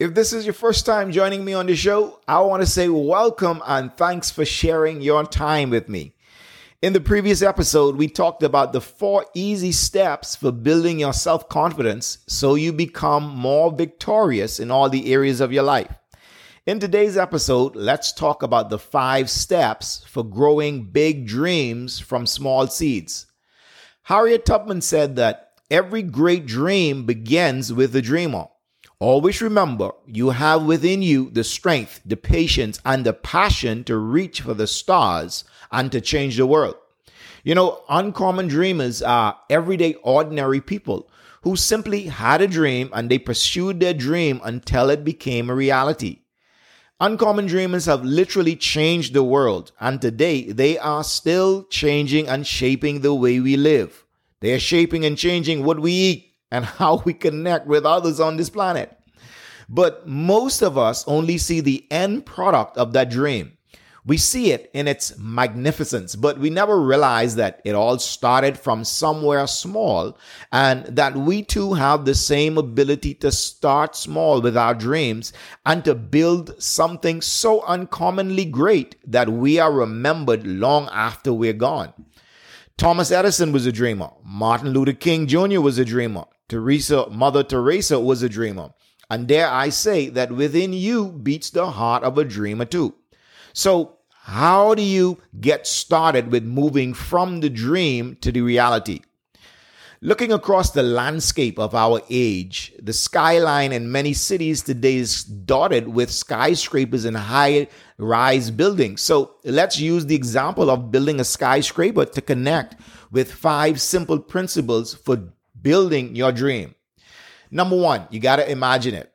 If this is your first time joining me on the show, I want to say welcome and thanks for sharing your time with me. In the previous episode, we talked about the four easy steps for building your self confidence so you become more victorious in all the areas of your life. In today's episode, let's talk about the five steps for growing big dreams from small seeds. Harriet Tubman said that every great dream begins with a dreamer. Always remember, you have within you the strength, the patience, and the passion to reach for the stars and to change the world. You know, uncommon dreamers are everyday, ordinary people who simply had a dream and they pursued their dream until it became a reality. Uncommon dreamers have literally changed the world, and today they are still changing and shaping the way we live. They are shaping and changing what we eat, and how we connect with others on this planet. But most of us only see the end product of that dream. We see it in its magnificence, but we never realize that it all started from somewhere small and that we too have the same ability to start small with our dreams and to build something so uncommonly great that we are remembered long after we're gone. Thomas Edison was a dreamer. Martin Luther King Jr. was a dreamer. Teresa, Mother Teresa was a dreamer. And dare I say that within you beats the heart of a dreamer too. So, how do you get started with moving from the dream to the reality? Looking across the landscape of our age, the skyline in many cities today is dotted with skyscrapers and high rise buildings. So let's use the example of building a skyscraper to connect with five simple principles for building your dream. Number one, you got to imagine it.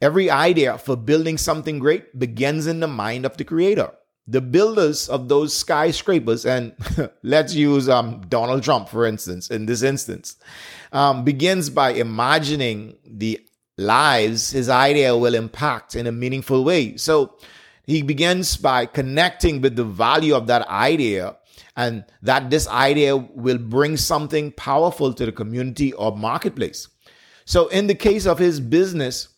Every idea for building something great begins in the mind of the creator. The builders of those skyscrapers, and let's use um, Donald Trump, for instance, in this instance, um, begins by imagining the lives his idea will impact in a meaningful way. So he begins by connecting with the value of that idea and that this idea will bring something powerful to the community or marketplace. So, in the case of his business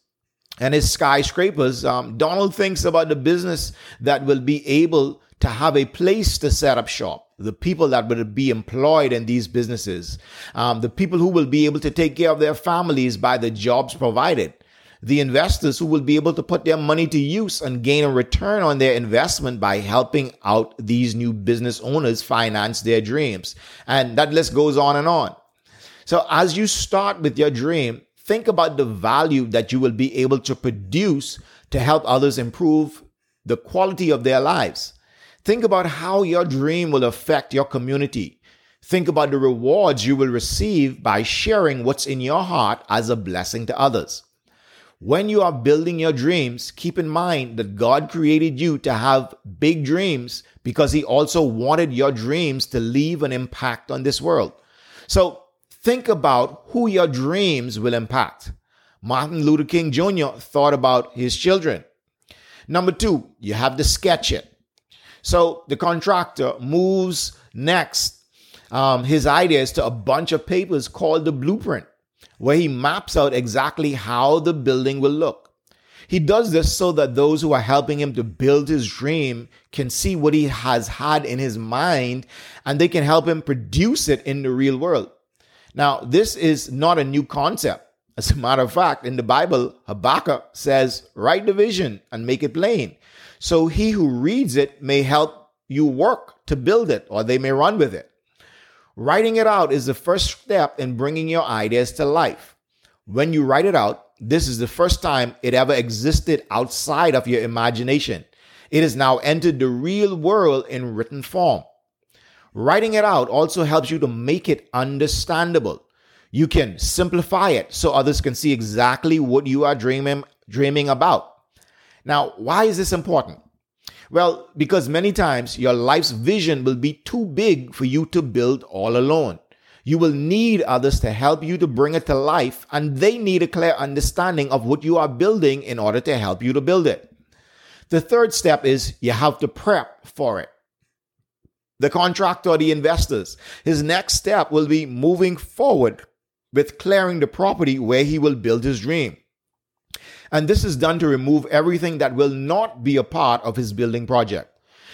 and his skyscrapers, um, Donald thinks about the business that will be able to have a place to set up shop, the people that will be employed in these businesses, um, the people who will be able to take care of their families by the jobs provided the investors who will be able to put their money to use and gain a return on their investment by helping out these new business owners finance their dreams. And that list goes on and on. So as you start with your dream, think about the value that you will be able to produce to help others improve the quality of their lives. Think about how your dream will affect your community. Think about the rewards you will receive by sharing what's in your heart as a blessing to others. When you are building your dreams, keep in mind that God created you to have big dreams because He also wanted your dreams to leave an impact on this world. So think about who your dreams will impact. Martin Luther King Jr. thought about his children. Number two, you have to sketch it. So the contractor moves next um, his ideas to a bunch of papers called the blueprint where he maps out exactly how the building will look. He does this so that those who are helping him to build his dream can see what he has had in his mind and they can help him produce it in the real world. Now, this is not a new concept. As a matter of fact, in the Bible, Habakkuk says, Write the vision and make it plain. So he who reads it may help you work to build it, or they may run with it. Writing it out is the first step in bringing your ideas to life. When you write it out, this is the first time it ever existed outside of your imagination. It has now entered the real world in written form. Writing it out also helps you to make it understandable. You can simplify it so others can see exactly what you are dreaming, dreaming about. Now, why is this important? Well, because many times your life's vision will be too big for you to build all alone. You will need others to help you to bring it to life, and they need a clear understanding of what you are building in order to help you to build it. The third step is you have to prep for it. The contractor or the investors, his next step will be moving forward with clearing the property where he will build his dream. And this is done to remove everything that will not be a part of his building project.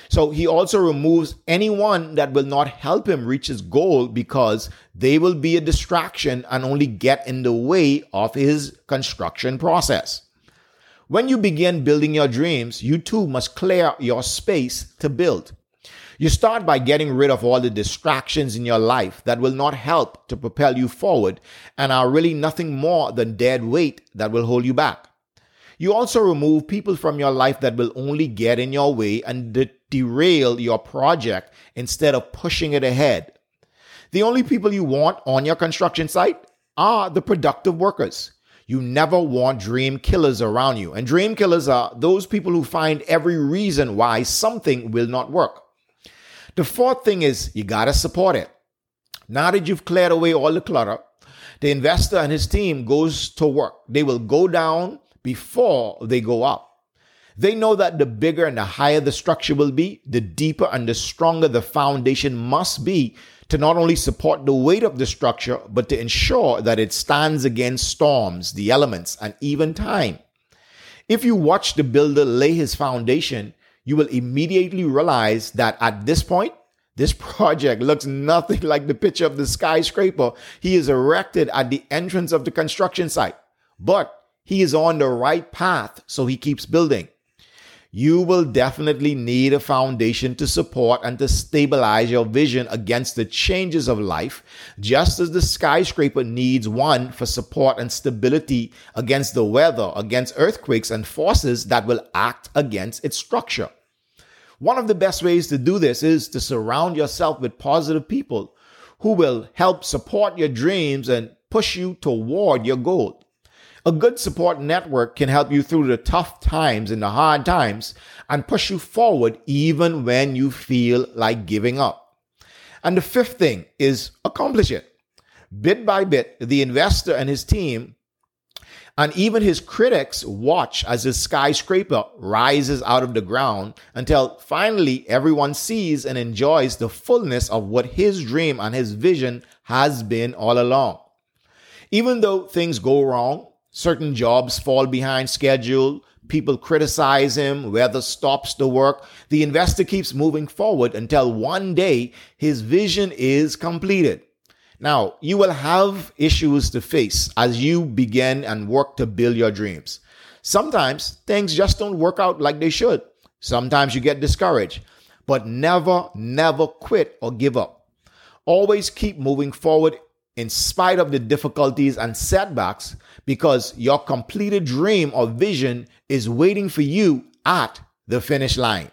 So he also removes anyone that will not help him reach his goal because they will be a distraction and only get in the way of his construction process. When you begin building your dreams, you too must clear your space to build. You start by getting rid of all the distractions in your life that will not help to propel you forward and are really nothing more than dead weight that will hold you back. You also remove people from your life that will only get in your way and de- derail your project instead of pushing it ahead. The only people you want on your construction site are the productive workers. You never want dream killers around you. And dream killers are those people who find every reason why something will not work. The fourth thing is you got to support it. Now that you've cleared away all the clutter, the investor and his team goes to work. They will go down before they go up. They know that the bigger and the higher the structure will be, the deeper and the stronger the foundation must be to not only support the weight of the structure, but to ensure that it stands against storms, the elements, and even time. If you watch the builder lay his foundation, you will immediately realize that at this point, this project looks nothing like the picture of the skyscraper he is erected at the entrance of the construction site. But he is on the right path, so he keeps building. You will definitely need a foundation to support and to stabilize your vision against the changes of life, just as the skyscraper needs one for support and stability against the weather, against earthquakes and forces that will act against its structure. One of the best ways to do this is to surround yourself with positive people who will help support your dreams and push you toward your goal. A good support network can help you through the tough times and the hard times and push you forward even when you feel like giving up. And the fifth thing is accomplish it. Bit by bit, the investor and his team and even his critics watch as his skyscraper rises out of the ground until finally everyone sees and enjoys the fullness of what his dream and his vision has been all along. Even though things go wrong, Certain jobs fall behind schedule. People criticize him. Weather stops the work. The investor keeps moving forward until one day his vision is completed. Now, you will have issues to face as you begin and work to build your dreams. Sometimes things just don't work out like they should. Sometimes you get discouraged, but never, never quit or give up. Always keep moving forward in spite of the difficulties and setbacks because your completed dream or vision is waiting for you at the finish line.